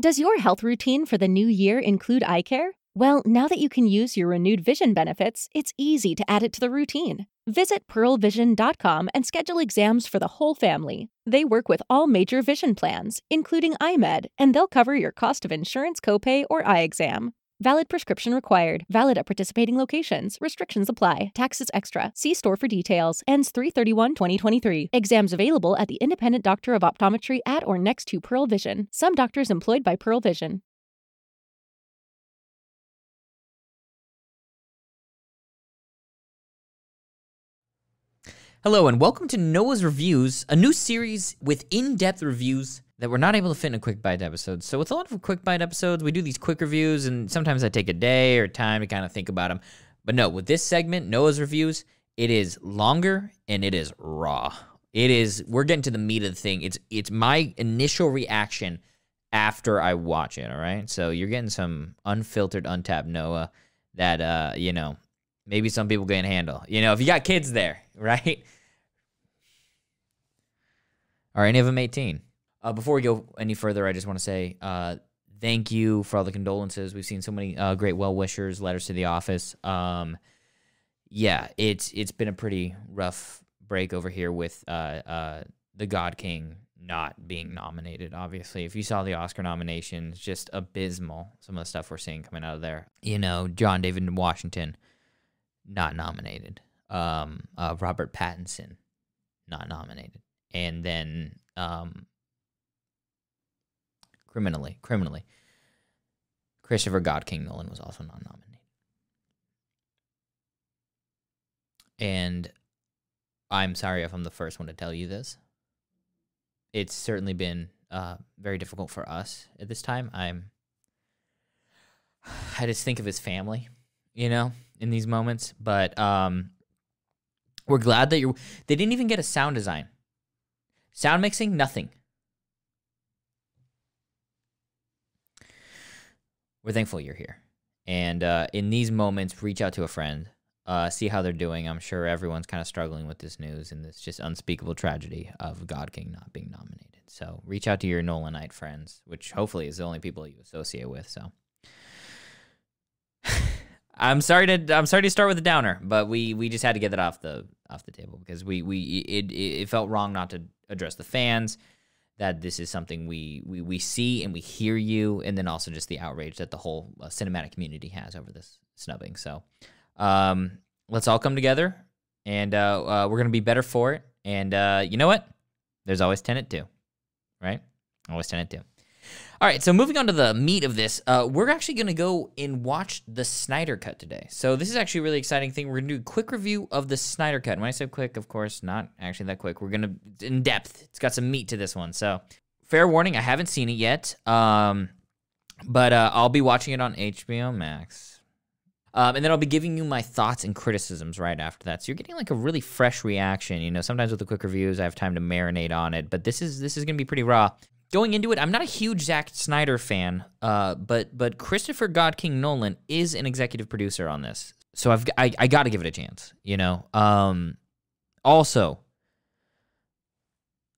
Does your health routine for the new year include eye care? Well, now that you can use your renewed vision benefits, it's easy to add it to the routine. Visit pearlvision.com and schedule exams for the whole family. They work with all major vision plans, including EyeMed, and they'll cover your cost of insurance copay or eye exam. Valid prescription required. Valid at participating locations. Restrictions apply. Taxes extra. See store for details. Ends 331-2023. Exams available at the independent doctor of optometry at or next to Pearl Vision. Some doctors employed by Pearl Vision. Hello, and welcome to Noah's Reviews, a new series with in depth reviews that we're not able to fit in a quick bite episode. So, with a lot of quick bite episodes, we do these quick reviews, and sometimes I take a day or time to kind of think about them. But no, with this segment, Noah's Reviews, it is longer and it is raw. It is, we're getting to the meat of the thing. It's, it's my initial reaction after I watch it, all right? So, you're getting some unfiltered, untapped Noah that, uh, you know, maybe some people can handle. You know, if you got kids there, right? Are any of them 18? Uh, before we go any further, I just want to say uh, thank you for all the condolences. We've seen so many uh, great well wishers, letters to the office. Um, yeah, it's it's been a pretty rough break over here with uh, uh, the God King not being nominated. Obviously, if you saw the Oscar nominations, just abysmal. Some of the stuff we're seeing coming out of there. You know, John David Washington not nominated. Um, uh, Robert Pattinson not nominated, and then um, criminally, criminally, Christopher God King Nolan was also not nominated. And I'm sorry if I'm the first one to tell you this. It's certainly been uh, very difficult for us at this time. I'm. I just think of his family, you know, in these moments. But um, we're glad that you're. They didn't even get a sound design, sound mixing, nothing. We're thankful you're here, and uh, in these moments, reach out to a friend, uh, see how they're doing. I'm sure everyone's kind of struggling with this news and this just unspeakable tragedy of God King not being nominated. So reach out to your Nolanite friends, which hopefully is the only people you associate with. So. I'm sorry to I'm sorry to start with a downer, but we we just had to get that off the off the table because we we it it felt wrong not to address the fans that this is something we we we see and we hear you, and then also just the outrage that the whole uh, cinematic community has over this snubbing. So, um, let's all come together, and uh, uh, we're gonna be better for it. And uh, you know what? There's always Tenet too, right? Always Tenet too. All right, so moving on to the meat of this, uh, we're actually going to go and watch the Snyder Cut today. So this is actually a really exciting thing. We're going to do a quick review of the Snyder Cut. And when I say quick, of course, not actually that quick. We're going to in depth. It's got some meat to this one. So fair warning, I haven't seen it yet, um, but uh, I'll be watching it on HBO Max. Um, and then I'll be giving you my thoughts and criticisms right after that. So you're getting like a really fresh reaction. You know, sometimes with the quick reviews, I have time to marinate on it, but this is this is gonna be pretty raw going into it, I'm not a huge Zack Snyder fan, uh, but but Christopher God King Nolan is an executive producer on this, so I've I, I got to give it a chance. You know. Um, also,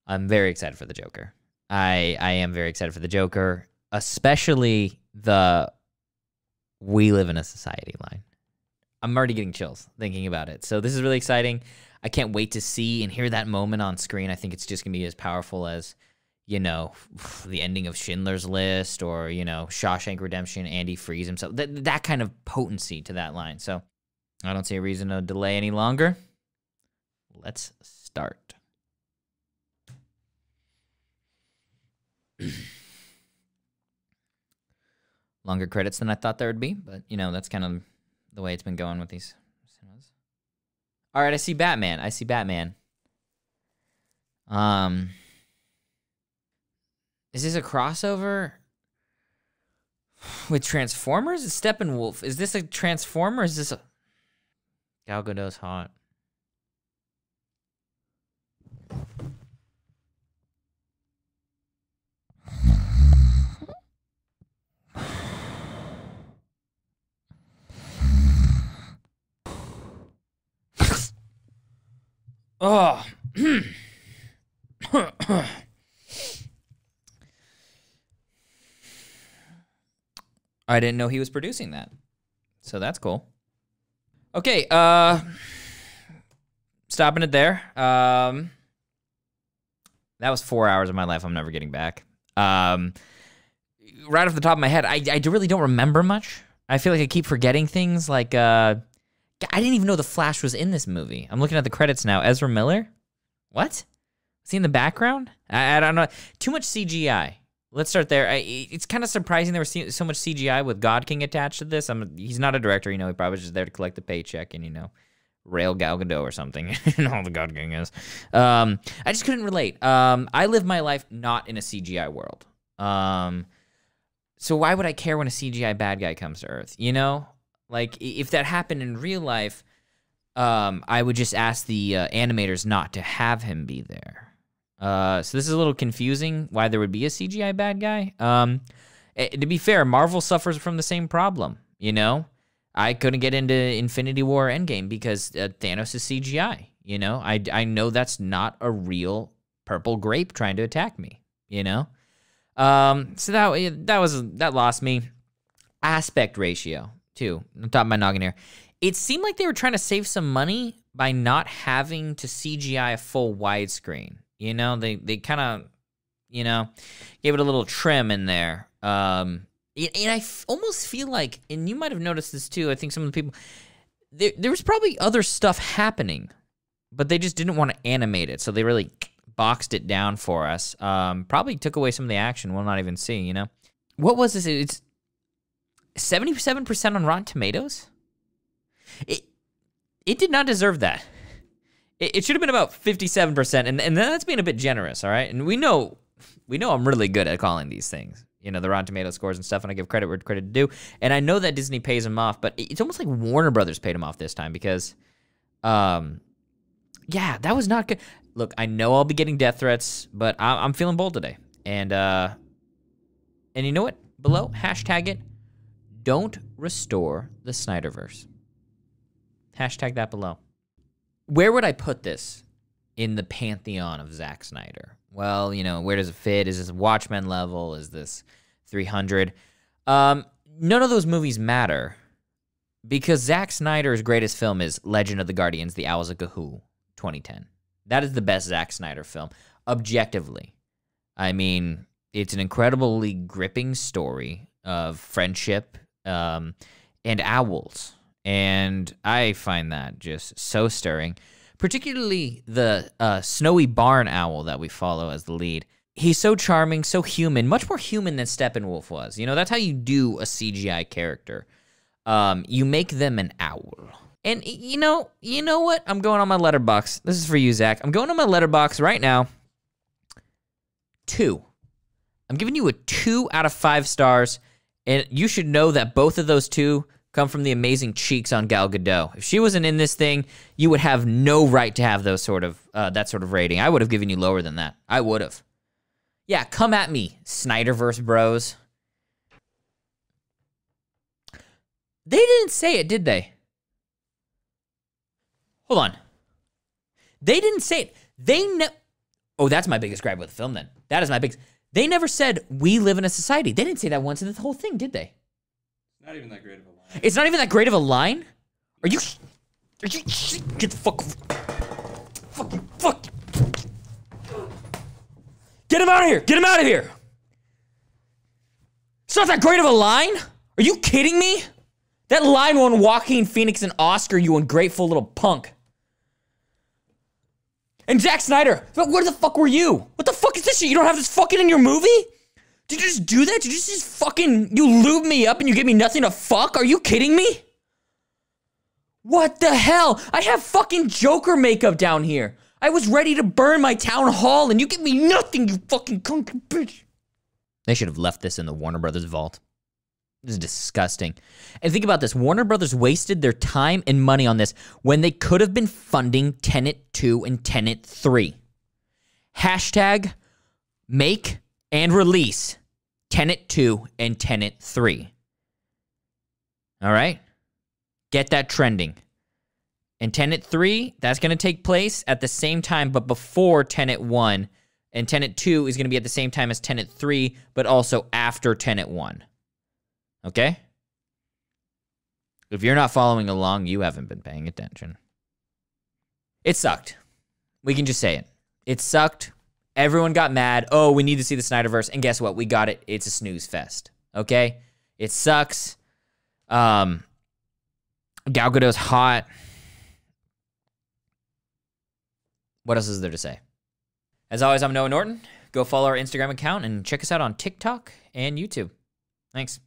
I'm very excited for the Joker. I I am very excited for the Joker, especially the "We live in a society" line. I'm already getting chills thinking about it. So this is really exciting. I can't wait to see and hear that moment on screen. I think it's just gonna be as powerful as you know, the ending of Schindler's List or, you know, Shawshank Redemption, Andy frees himself. That, that kind of potency to that line. So I don't see a reason to delay any longer. Let's start. Longer credits than I thought there would be, but, you know, that's kind of the way it's been going with these. All right, I see Batman. I see Batman. Um... Is this a crossover with Transformers? Is Steppenwolf? Is this a Transformer? Is this a Gal Gadot's hot? oh. I didn't know he was producing that. So that's cool. Okay, uh stopping it there. Um that was 4 hours of my life I'm never getting back. Um right off the top of my head, I I really don't remember much. I feel like I keep forgetting things like uh I didn't even know the Flash was in this movie. I'm looking at the credits now. Ezra Miller? What? Is he in the background? I, I don't know. Too much CGI. Let's start there. I, it's kind of surprising there was so much CGI with God King attached to this. I'm, he's not a director, you know. He probably was just there to collect the paycheck and you know, rail Gal Gadot or something. and all the God King is. Um, I just couldn't relate. Um, I live my life not in a CGI world. Um, so why would I care when a CGI bad guy comes to Earth? You know, like if that happened in real life, um, I would just ask the uh, animators not to have him be there. Uh, so this is a little confusing why there would be a CGI bad guy. Um, eh, to be fair, Marvel suffers from the same problem. You know, I couldn't get into Infinity War Endgame because uh, Thanos is CGI. You know, I I know that's not a real purple grape trying to attack me. You know, um, so that eh, that was that lost me. Aspect ratio too. On top of my noggin here, it seemed like they were trying to save some money by not having to CGI a full widescreen. You know, they they kind of, you know, gave it a little trim in there. Um, and I f- almost feel like, and you might have noticed this too. I think some of the people there there was probably other stuff happening, but they just didn't want to animate it, so they really boxed it down for us. Um, probably took away some of the action. We'll not even see. You know, what was this? It's seventy seven percent on Rotten Tomatoes. It it did not deserve that. It, should have been about 57%, and, and that's being a bit generous, all right? And we know we know I'm really good at calling these things. You know, the Rotten Tomato scores and stuff, and I give credit where credit due. And I know that Disney pays him off, but it's almost like Warner Brothers paid him off this time because um yeah, that was not good. Look, I know I'll be getting death threats, but I, am feeling bold today. And uh and you know what? Below, hashtag it. Don't restore the Snyderverse. Hashtag that below where would I put this in the pantheon of Zack Snyder? Well, you know, where does it fit? Is this Watchmen level? Is this 300? Um, none of those movies matter because Zack Snyder's greatest film is Legend of the Guardians: The Owls of Ga'Hoole, 2010. That is the best Zack Snyder film, objectively. I mean, it's an incredibly gripping story of friendship um, and owls and I find that just so stirring. Particularly the uh, snowy barn owl that we follow as the lead. He's so charming, so human, much more human than Steppenwolf was. You know, that's how you do a CGI character. Um, you make them an owl. And you know, you know what? I'm going on my Letterboxd. This is for you, Zack. I'm going on my Letterboxd right now. Two. I'm giving you a two out of five stars, and you should know that both of those two come from the amazing cheeks on Gal Gadot. If she wasn't in this thing, you would have no right to have those sort of uh, that sort of rating. I would have given you lower than that. I would have. Yeah, come at me, Snyderverse bros. They didn't say it, did they? Hold on. They didn't say it. They ne- Oh, that's my biggest gripe with the film then. That is my biggest. They never said we live in a society. They didn't say that once in the whole thing, did they? Not even that great of a line. it's not even that great of a line. Are you? Are you? Get the fuck. Fucking fuck. Get him out of here! Get him out of here! It's not that great of a line. Are you kidding me? That line won Joaquin Phoenix and Oscar, you ungrateful little punk. And Zack Snyder, where the fuck were you? What the fuck is this shit? You don't have this fucking in your movie? Did you just do that? Did you just fucking you lube me up and you give me nothing to fuck? Are you kidding me? What the hell? I have fucking Joker makeup down here. I was ready to burn my town hall and you give me nothing, you fucking cunt bitch. They should have left this in the Warner Brothers vault. This is disgusting. And think about this Warner Brothers wasted their time and money on this when they could have been funding Tenet 2 and Tenet 3. Hashtag make and release Tenet 2 and Tenet 3. All right? Get that trending. And Tenet 3, that's going to take place at the same time, but before Tenet 1. And Tenet 2 is going to be at the same time as Tenet 3, but also after Tenet 1. Okay? If you're not following along, you haven't been paying attention. It sucked. We can just say it. It sucked. Everyone got mad. Oh, we need to see the Snyderverse. And guess what? We got it. It's a snooze fest. Okay? It sucks. Um Gal Gadot's hot. What else is there to say? As always, I'm Noah Norton. Go follow our Instagram account and check us out on TikTok and YouTube. Thanks.